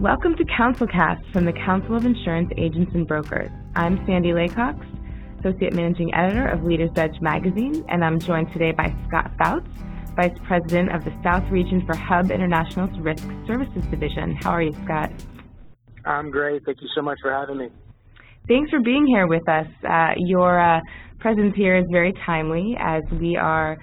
Welcome to Councilcast from the Council of Insurance Agents and Brokers. I'm Sandy Laycox, Associate Managing Editor of Leaders Edge magazine, and I'm joined today by Scott Fouts, Vice President of the South Region for Hub International's Risk Services Division. How are you, Scott? I'm great. Thank you so much for having me. Thanks for being here with us. Uh, your uh, presence here is very timely as we are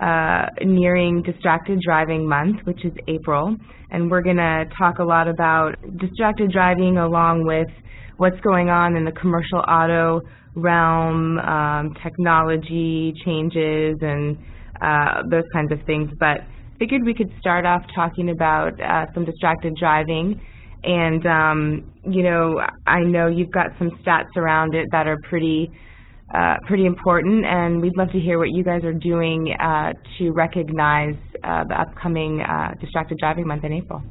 uh, nearing Distracted Driving Month, which is April, and we're going to talk a lot about distracted driving along with what's going on in the commercial auto realm, um, technology changes, and uh, those kinds of things. But figured we could start off talking about uh, some distracted driving. And, um, you know, I know you've got some stats around it that are pretty uh, pretty important, and we'd love to hear what you guys are doing uh, to recognize uh, the upcoming uh, Distracted Driving Month in April.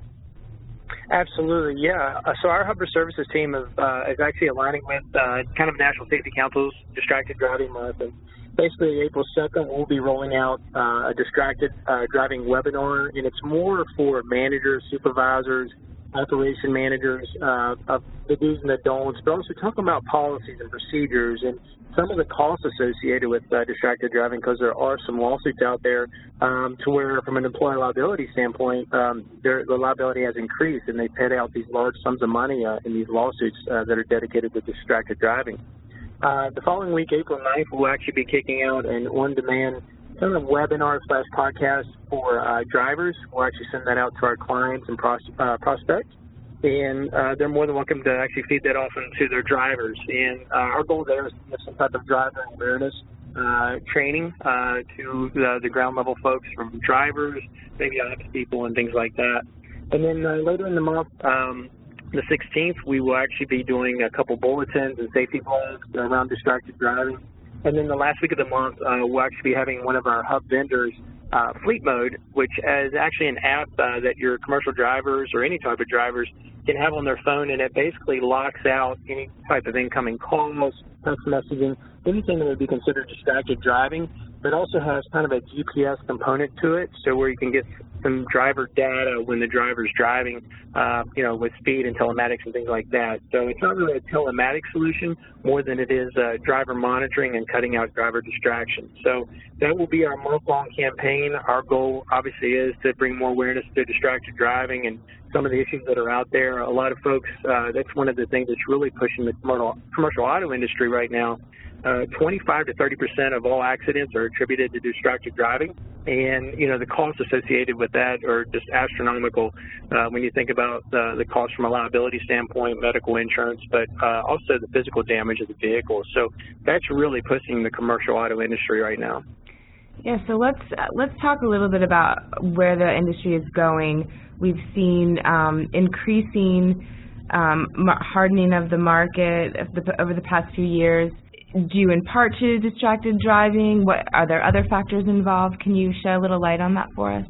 Absolutely, yeah. Uh, so our Hubber Services team is, uh, is actually aligning with kind of National Safety Council's Distracted Driving Month, and basically April 2nd we'll be rolling out a Distracted Driving webinar, and it's more for managers, supervisors, operation managers uh, of the do's and the don'ts, but also talking about policies and procedures and some of the costs associated with uh, distracted driving because there are some lawsuits out there um, to where from an employer liability standpoint, um, their, the liability has increased and they paid out these large sums of money uh, in these lawsuits uh, that are dedicated to distracted driving. Uh, the following week, April 9th, we'll actually be kicking out an on-demand kind of webinar slash podcast for uh, drivers. We'll actually send that out to our clients and pros uh, prospects and uh, they're more than welcome to actually feed that off into their drivers. And uh, our goal there is to give some type of driver awareness uh, training uh, to the, the, ground level folks from drivers, maybe ops people, and things like that. And then later in the month, um, the 16th, we will actually be doing a couple bulletins and safety blogs around distracted driving. And then the last week of the month, uh, we'll actually be having one of our hub vendors uh, Fleet Mode, which is actually an app uh, that your commercial drivers or any type of drivers can have on their phone, and it basically locks out any type of incoming calls, text messaging, anything that would be considered distracted driving, but also has kind of a GPS component to it, so where you can get some driver data when the driver's driving, uh, you know, with speed and telematics and things like that. So it's not really a telematic solution more than it is uh, driver monitoring and cutting out driver distractions. So that will be our month-long campaign. Our goal, obviously, is to bring more awareness to distracted driving and some of the issues that are out there. A lot of folks, uh, that's one of the things that's really pushing the commercial, commercial auto industry right now uh, 25 to 30 percent of all accidents are attributed to distracted driving, and you know the costs associated with that are just astronomical uh, when you think about uh, the cost from a liability standpoint, medical insurance, but uh, also the physical damage of the vehicle. So that's really pushing the commercial auto industry right now. Yeah, so let's let's talk a little bit about where the industry is going. We've seen um, increasing um, hardening of the market over the past few years due in part to distracted driving? What are there other factors involved? Can you shed a little light on that for us?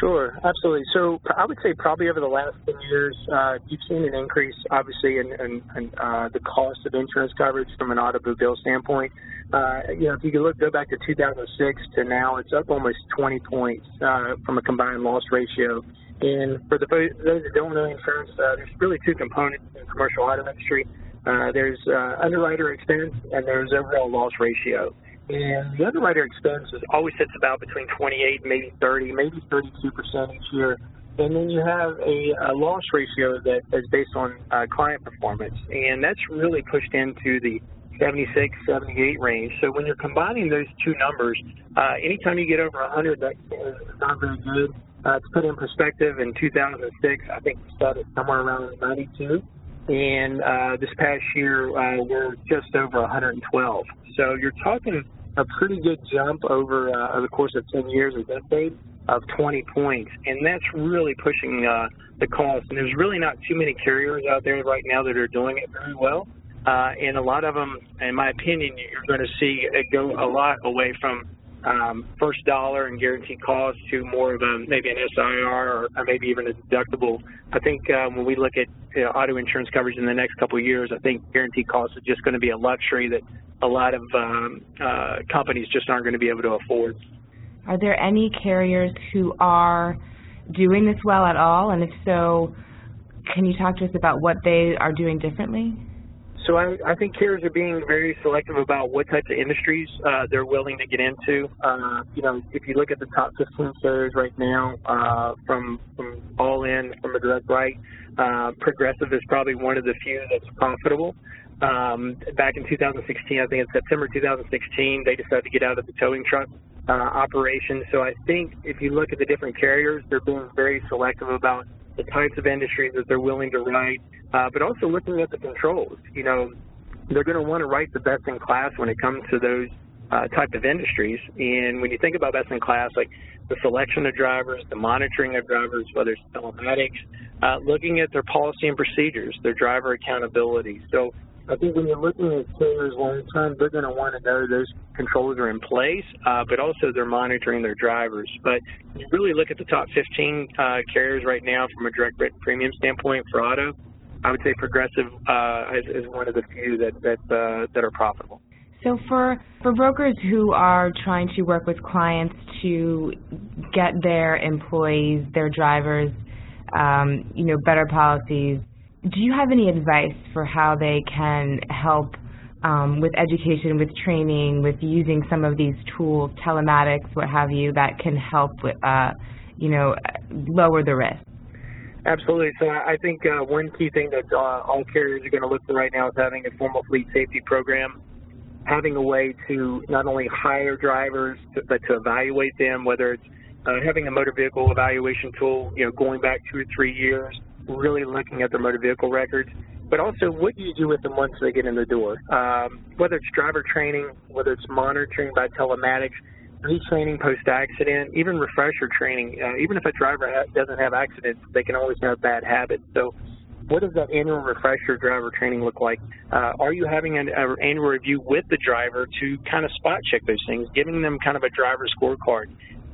Sure, absolutely. So I would say probably over the last 10 years, uh, you've seen an increase, obviously, in, in, in uh, the cost of insurance coverage from an automobile standpoint. Uh, you know, if you could look, go back to 2006 to now, it's up almost 20 points uh, from a combined loss ratio. And for the, those that don't know insurance, uh, there's really two components in the commercial auto industry. Uh, there's uh, underwriter expense and there's overall loss ratio. And the underwriter expense is always sits about between 28, maybe 30, maybe 32 percent each year. And then you have a, a loss ratio that is based on uh, client performance, and that's really pushed into the 76, 78 range. So when you're combining those two numbers, uh, anytime you get over 100, that is not very good. Uh, to put in perspective, in 2006, I think we started somewhere around 92 and uh, this past year uh, we're just over 112. So you're talking a pretty good jump over uh, the course of 10 years, a decade, of 20 points, and that's really pushing uh, the cost. And there's really not too many carriers out there right now that are doing it very well. Uh, and a lot of them, in my opinion, you're going to see it go a lot away from um, first dollar and guaranteed cost to more of a maybe an SIR or, maybe even a deductible. I think um, when we look at you know, auto insurance coverage in the next couple of years, I think guaranteed cost is just going to be a luxury that a lot of um, uh, companies just aren't going to be able to afford. Are there any carriers who are doing this well at all? And if so, can you talk to us about what they are doing differently? So I, I think carriers are being very selective about what types of industries uh, they're willing to get into. Uh, you know, if you look at the top 15 carriers right now, uh, from from all in, from a direct right, uh, Progressive is probably one of the few that's profitable. Um, back in 2016, I think in September 2016, they decided to get out of the towing truck uh, operation. So I think if you look at the different carriers, they're being very selective about the types of industries that they're willing to write, uh, but also looking at the controls. You know, they're going to want to write the best in class when it comes to those uh, type of industries. And when you think about best in class, like the selection of drivers, the monitoring of drivers, whether it's telematics, uh, looking at their policy and procedures, their driver accountability. So I think when you're looking at carriers long term, they're going to want to know those controls are in place, uh, but also they're monitoring their drivers. But you really look at the top 15 uh, carriers right now from a direct written premium standpoint for auto, I would say Progressive uh, is, is, one of the few that that uh, that are profitable. So for for brokers who are trying to work with clients to get their employees, their drivers, um, you know, better policies do you have any advice for how they can help um, with education, with training, with using some of these tools, telematics, what have you, that can help with, uh, you know, lower the risk? Absolutely. So I think uh, one key thing that uh, all carriers are going to look for right now is having a formal fleet safety program, having a way to not only hire drivers, but to evaluate them, whether it's uh, having a motor vehicle evaluation tool, you know, going back two or three years, really looking at their motor vehicle records, but also what do you do with them once they get in the door? Um, whether it's driver training, whether it's monitoring by telematics, retraining post-accident, even refresher training. Uh, even if a driver ha doesn't have accidents, they can always have bad habits. So what does that annual refresher driver training look like? Uh, are you having an annual review with the driver to kind of spot check those things, giving them kind of a driver scorecard?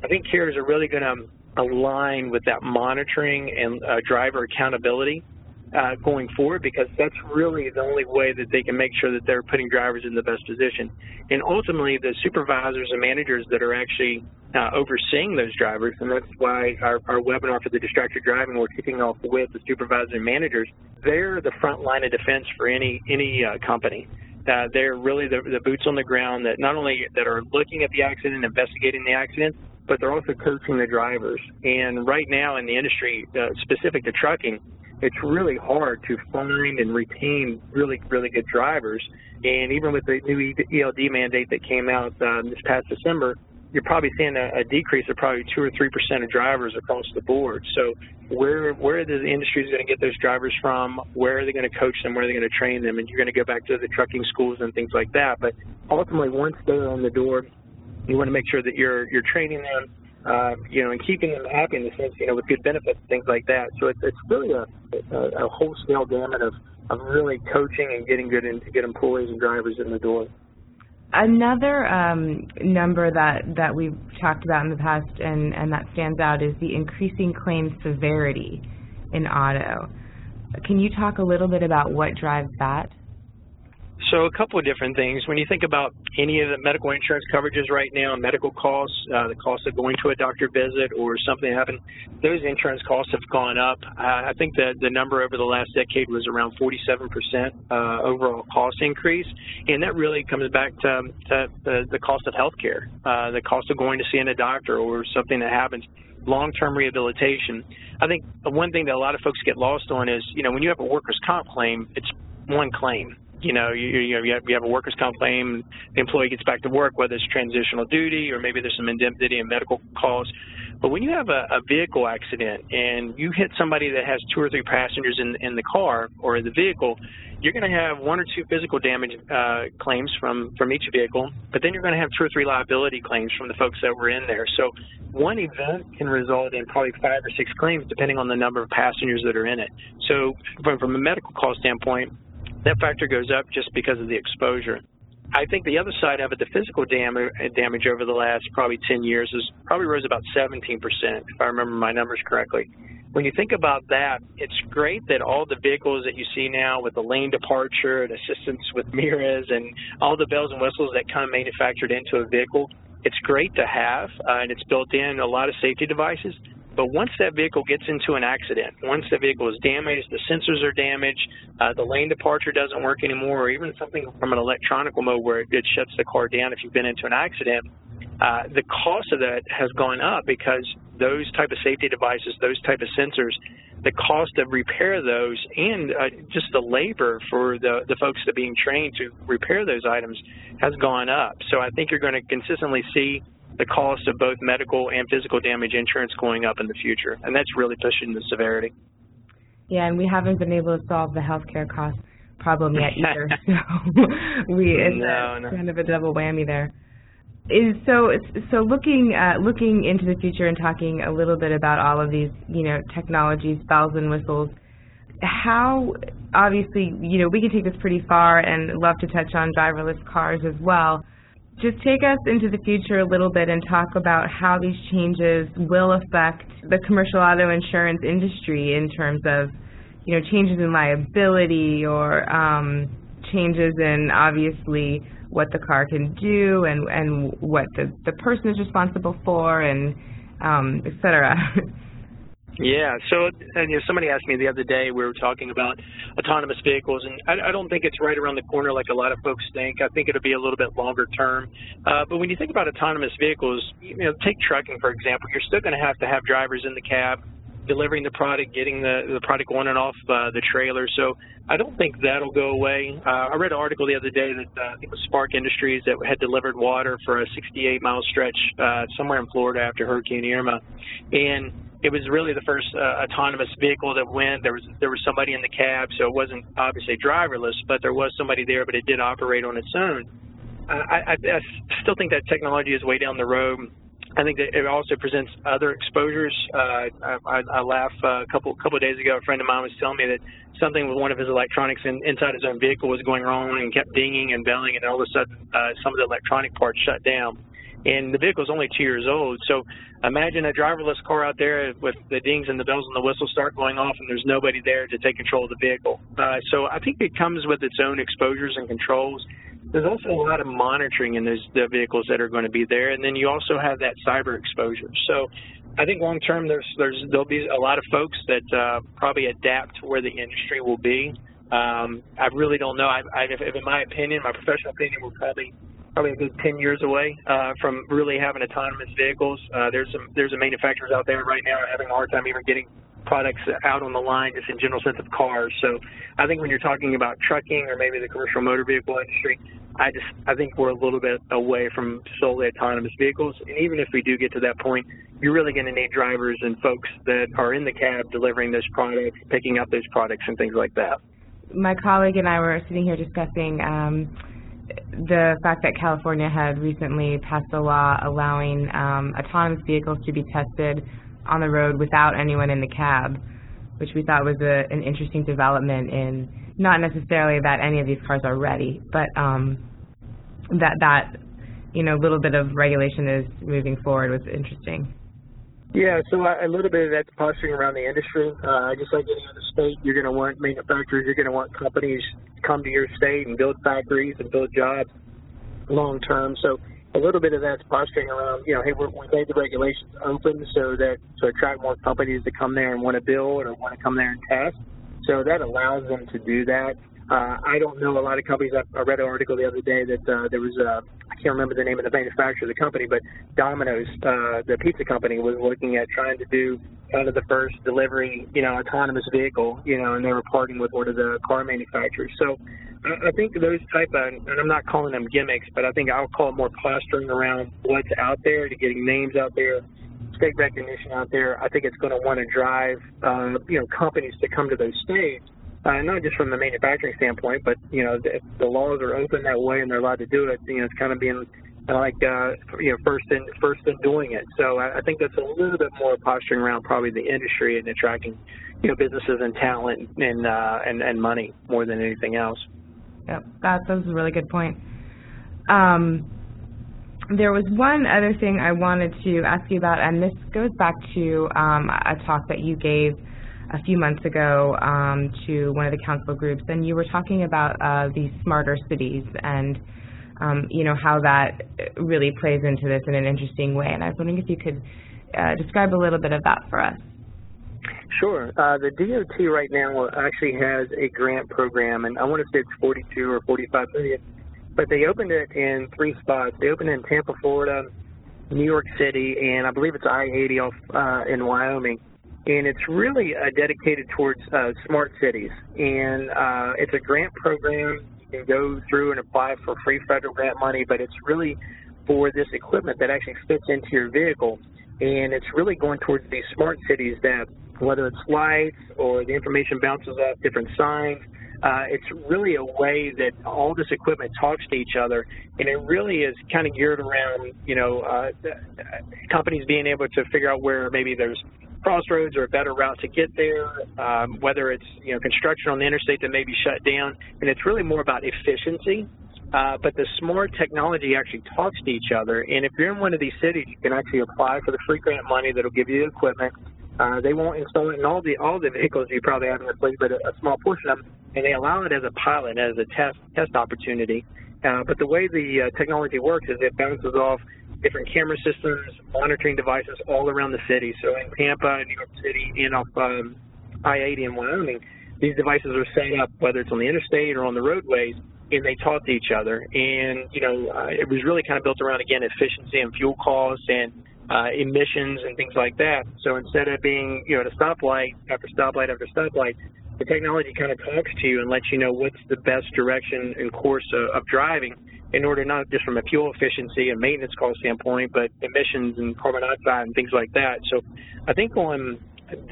I think carriers are really going to align with that monitoring and uh, driver accountability uh, going forward because that's really the only way that they can make sure that they're putting drivers in the best position. And ultimately, the supervisors and managers that are actually uh, overseeing those drivers, and that's why our, our webinar for the distracted driving we're kicking off with the supervisors and managers, they're the front line of defense for any, any uh, company. Uh, they're really the, the boots on the ground that not only that are looking at the accident, investigating the accident, but they're also coaching the drivers. And right now in the industry, uh, specific to trucking, it's really hard to find and retain really, really good drivers. And even with the new ELD mandate that came out um, this past December, you're probably seeing a, a, decrease of probably two or three percent of drivers across the board. So where where the industry is going to get those drivers from? Where are they going to coach them? Where are they going to train them? And you're going to go back to the trucking schools and things like that. But ultimately, once they're on the door, you want to make sure that you're you're training them, uh, you know, and keeping them happy in the sense, you know, with good benefits things like that. So it's it's really a a, a whole scale gamut of of really coaching and getting good into good employees and drivers in the door. Another um, number that, that we've talked about in the past and, and that stands out is the increasing claim severity in auto. Can you talk a little bit about what drives that? So a couple of different things. When you think about any of the medical insurance coverages right now, medical costs, uh, the cost of going to a doctor visit or something happened, those insurance costs have gone up. Uh, I think that the number over the last decade was around 47% uh, overall cost increase, and that really comes back to, to the, the cost of health care, uh, the cost of going to see a doctor or something that happens long-term rehabilitation. I think one thing that a lot of folks get lost on is, you know, when you have a workers' comp claim, it's one claim you know, you, you, know, you have, a workers' comp claim, the employee gets back to work, whether it's transitional duty or maybe there's some indemnity and medical costs. But when you have a, a vehicle accident and you hit somebody that has two or three passengers in, in the car or in the vehicle, you're going to have one or two physical damage uh, claims from, from each vehicle, but then you're going to have two or three liability claims from the folks that were in there. So one event can result in probably five or six claims depending on the number of passengers that are in it. So from, from a medical cost standpoint, that factor goes up just because of the exposure. I think the other side of it, the physical damage, damage over the last probably 10 years, is probably rose about 17%, if I remember my numbers correctly. When you think about that, it's great that all the vehicles that you see now with the lane departure and assistance with mirrors and all the bells and whistles that come manufactured into a vehicle, it's great to have, uh, and it's built in a lot of safety devices. But once that vehicle gets into an accident, once the vehicle is damaged, the sensors are damaged, uh, the lane departure doesn't work anymore, or even something from an electronic mode where it shuts the car down if you've been into an accident, uh, the cost of that has gone up because those type of safety devices, those type of sensors, the cost of repair those and uh, just the labor for the, the folks that are being trained to repair those items has gone up. So I think you're going to consistently see the cost of both medical and physical damage insurance going up in the future, and that's really pushing the severity. Yeah, and we haven't been able to solve the healthcare cost problem yet either. so we it's no, no. kind of a double whammy there. Is so so looking uh, looking into the future and talking a little bit about all of these you know technologies, bells and whistles. How obviously you know we can take this pretty far and love to touch on driverless cars as well. Just take us into the future a little bit and talk about how these changes will affect the commercial auto insurance industry in terms of you know changes in liability or um, changes in obviously what the car can do and and what the the person is responsible for and um, et cetera. Yeah, so and, you know, somebody asked me the other day, we were talking about autonomous vehicles, and I, I don't think it's right around the corner like a lot of folks think. I think it'll be a little bit longer term. Uh, but when you think about autonomous vehicles, you know, take trucking, for example, you're still going to have to have drivers in the cab delivering the product, getting the, the product on and off uh, the trailer. So I don't think that'll go away. Uh, I read an article the other day that uh, it was Spark Industries that had delivered water for a 68 mile stretch uh, somewhere in Florida after Hurricane Irma, and it was really the first uh, autonomous vehicle that went. There was there was somebody in the cab, so it wasn't obviously driverless, but there was somebody there, but it did operate on its own. I, I, I still think that technology is way down the road. I think that it also presents other exposures. Uh, I, I laugh uh, a couple couple of days ago. A friend of mine was telling me that something with one of his electronics in, inside his own vehicle was going wrong and kept dinging and belling, and all of a sudden uh, some of the electronic parts shut down. And the vehicle is only two years old, so imagine a driverless car out there with the dings and the bells and the whistles start going off, and there's nobody there to take control of the vehicle. Uh, so I think it comes with its own exposures and controls there's also a lot of monitoring in those the vehicles that are going to be there, and then you also have that cyber exposure. So I think long term, there's there's there'll be a lot of folks that uh, probably adapt to where the industry will be. Um, I really don't know. I, I, if, if in my opinion, my professional opinion, we're probably probably a good 10 years away uh, from really having autonomous vehicles. Uh, there's some there's some manufacturers out there right now having a hard time even getting products out on the line just in general sense of cars. So I think when you're talking about trucking or maybe the commercial motor vehicle industry, I just I think we're a little bit away from solely autonomous vehicles. And even if we do get to that point, you're really going to need drivers and folks that are in the cab delivering those products, picking up those products, and things like that. My colleague and I were sitting here discussing um, the fact that California had recently passed a law allowing um, autonomous vehicles to be tested on the road without anyone in the cab, which we thought was a, an interesting development in not necessarily that any of these cars are ready, but um, that that you know little bit of regulation is moving forward was interesting. Yeah, so a little bit of that's posturing around the industry. Uh, just like any other state, you're going to want manufacturers, you're going to want companies come to your state and build factories and build jobs long term. So a little bit of that's posturing around, you know, hey, we're, we made the regulations open so that to attract more companies to come there and want to build or want to come there and test. So that allows them to do that. Uh, I don't know a lot of companies. I, I read an article the other day that uh, there was a, I can't remember the name of the manufacturer of the company, but Domino's, uh, the pizza company, was looking at trying to do kind of the first delivery, you know, autonomous vehicle, you know, and they were partnering with one of the car manufacturers. So I, I think those type of, and I'm not calling them gimmicks, but I think I'll call it more posturing around what's out there, to getting names out there, state recognition out there. I think it's going to want to drive, uh, you know, companies to come to those states uh, not just from the manufacturing standpoint, but you know, if the laws are open that way and they're allowed to do it, you know, it's kind of being like uh, you know first in first in doing it. So I, I think that's a little bit more posturing around probably the industry and attracting you know businesses and talent and uh, and and money more than anything else. Yep, that, that was a really good point. Um, there was one other thing I wanted to ask you about, and this goes back to um, a talk that you gave a few months ago um, to one of the council groups, and you were talking about uh, these smarter cities and um, you know how that really plays into this in an interesting way. And I was wondering if you could uh, describe a little bit of that for us. Sure. Uh, the DOT right now actually has a grant program, and I want to say it's 42 or 45 million, but they opened it in three spots. They opened it in Tampa, Florida, New York City, and I believe it's I-80 off uh, in Wyoming. And it's really uh, dedicated towards uh, smart cities. And uh, it's a grant program. You can go through and apply for free federal grant money, but it's really for this equipment that actually fits into your vehicle. And it's really going towards these smart cities that, whether it's lights or the information bounces off different signs, uh, it's really a way that all this equipment talks to each other, and it really is kind of geared around, you know, uh, companies being able to figure out where maybe there's crossroads or a better route to get there, um, whether it's, you know, construction on the interstate that may be shut down, and it's really more about efficiency. Uh, but the smart technology actually talks to each other, and if you're in one of these cities, you can actually apply for the free grant money that'll give you the equipment. Uh, they won't install it in all the all the vehicles you probably have in your fleet, but a, a small portion of them and they allow it as a pilot, as a test test opportunity. Uh, but the way the uh, technology works is it bounces off different camera systems, monitoring devices all around the city. So in Tampa, New York City, and off um, I-80 in Wyoming, these devices are set up, whether it's on the interstate or on the roadways, and they talk to each other. And, you know, uh, it was really kind of built around, again, efficiency and fuel costs and uh, emissions and things like that. So instead of being, you know, at a stoplight after stoplight after stoplight, the technology kind of talks to you and lets you know what's the best direction and course of, of driving in order not just from a fuel efficiency and maintenance cost standpoint, but emissions and carbon dioxide and things like that. So I think on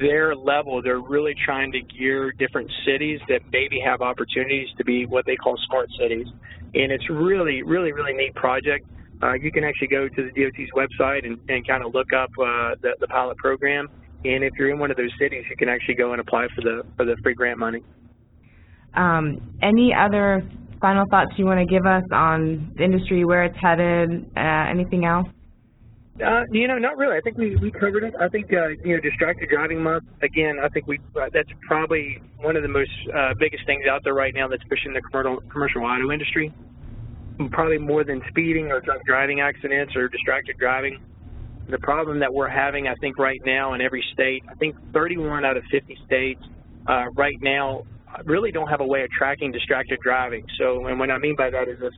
their level, they're really trying to gear different cities that maybe have opportunities to be what they call smart cities. And it's really, really, really neat project. Uh, you can actually go to the DOT's website and, and kind of look up uh, the, the pilot program and if you're in one of those cities, you can actually go and apply for the for the free grant money. Um, any other final thoughts you want to give us on the industry, where it's headed, uh, anything else? Uh, you know, not really. I think we, we covered it. I think, uh, you know, distracted driving month, again, I think we uh, that's probably one of the most uh, biggest things out there right now that's pushing the commercial, commercial auto industry. Probably more than speeding or drunk driving accidents or distracted driving the problem that we're having, I think, right now in every state, I think 31 out of 50 states uh, right now really don't have a way of tracking distracted driving. So, and what I mean by that is if,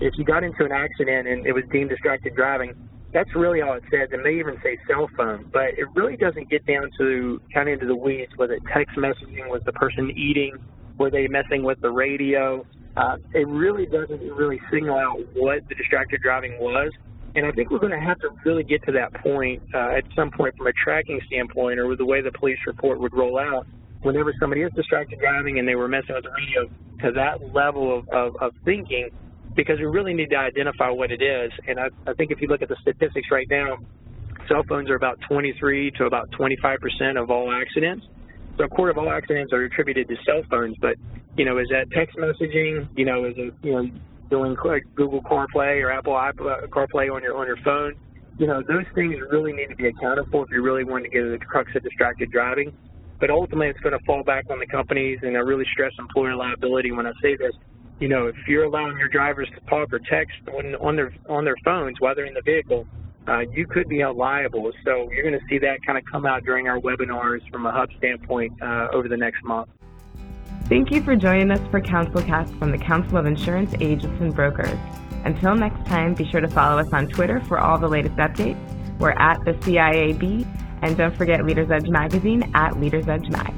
if you got into an accident and it was deemed distracted driving, that's really all it says. It may even say cell phone, but it really doesn't get down to kind of into the weeds. Was it text messaging? Was the person eating? Were they messing with the radio? Uh, it really doesn't really signal out what the distracted driving was. And I think we're going to have to really get to that point uh, at some point from a tracking standpoint or with the way the police report would roll out whenever somebody is distracted driving and they were messing with the radio to that level of, of, of thinking because we really need to identify what it is. And I, I think if you look at the statistics right now, cell phones are about 23 to about 25% of all accidents. So a quarter of all accidents are attributed to cell phones, but, you know, is that text messaging? You know, is it, you know, doing Google CarPlay or Apple uh, CarPlay on your on your phone. You know, those things really need to be accounted for if you really want to get at the crux of distracted driving. But ultimately, it's going to fall back on the companies, and I really stress employer liability when I say this. You know, if you're allowing your drivers to talk or text on, on their on their phones while they're in the vehicle, uh, you could be liable. So you're going to see that kind of come out during our webinars from a hub standpoint uh, over the next month. Thank you for joining us for CouncilCast from the Council of Insurance Agents and Brokers. Until next time, be sure to follow us on Twitter for all the latest updates. We're at the CIAB, and don't forget Leaders Edge Magazine at Leaders Edge Mag.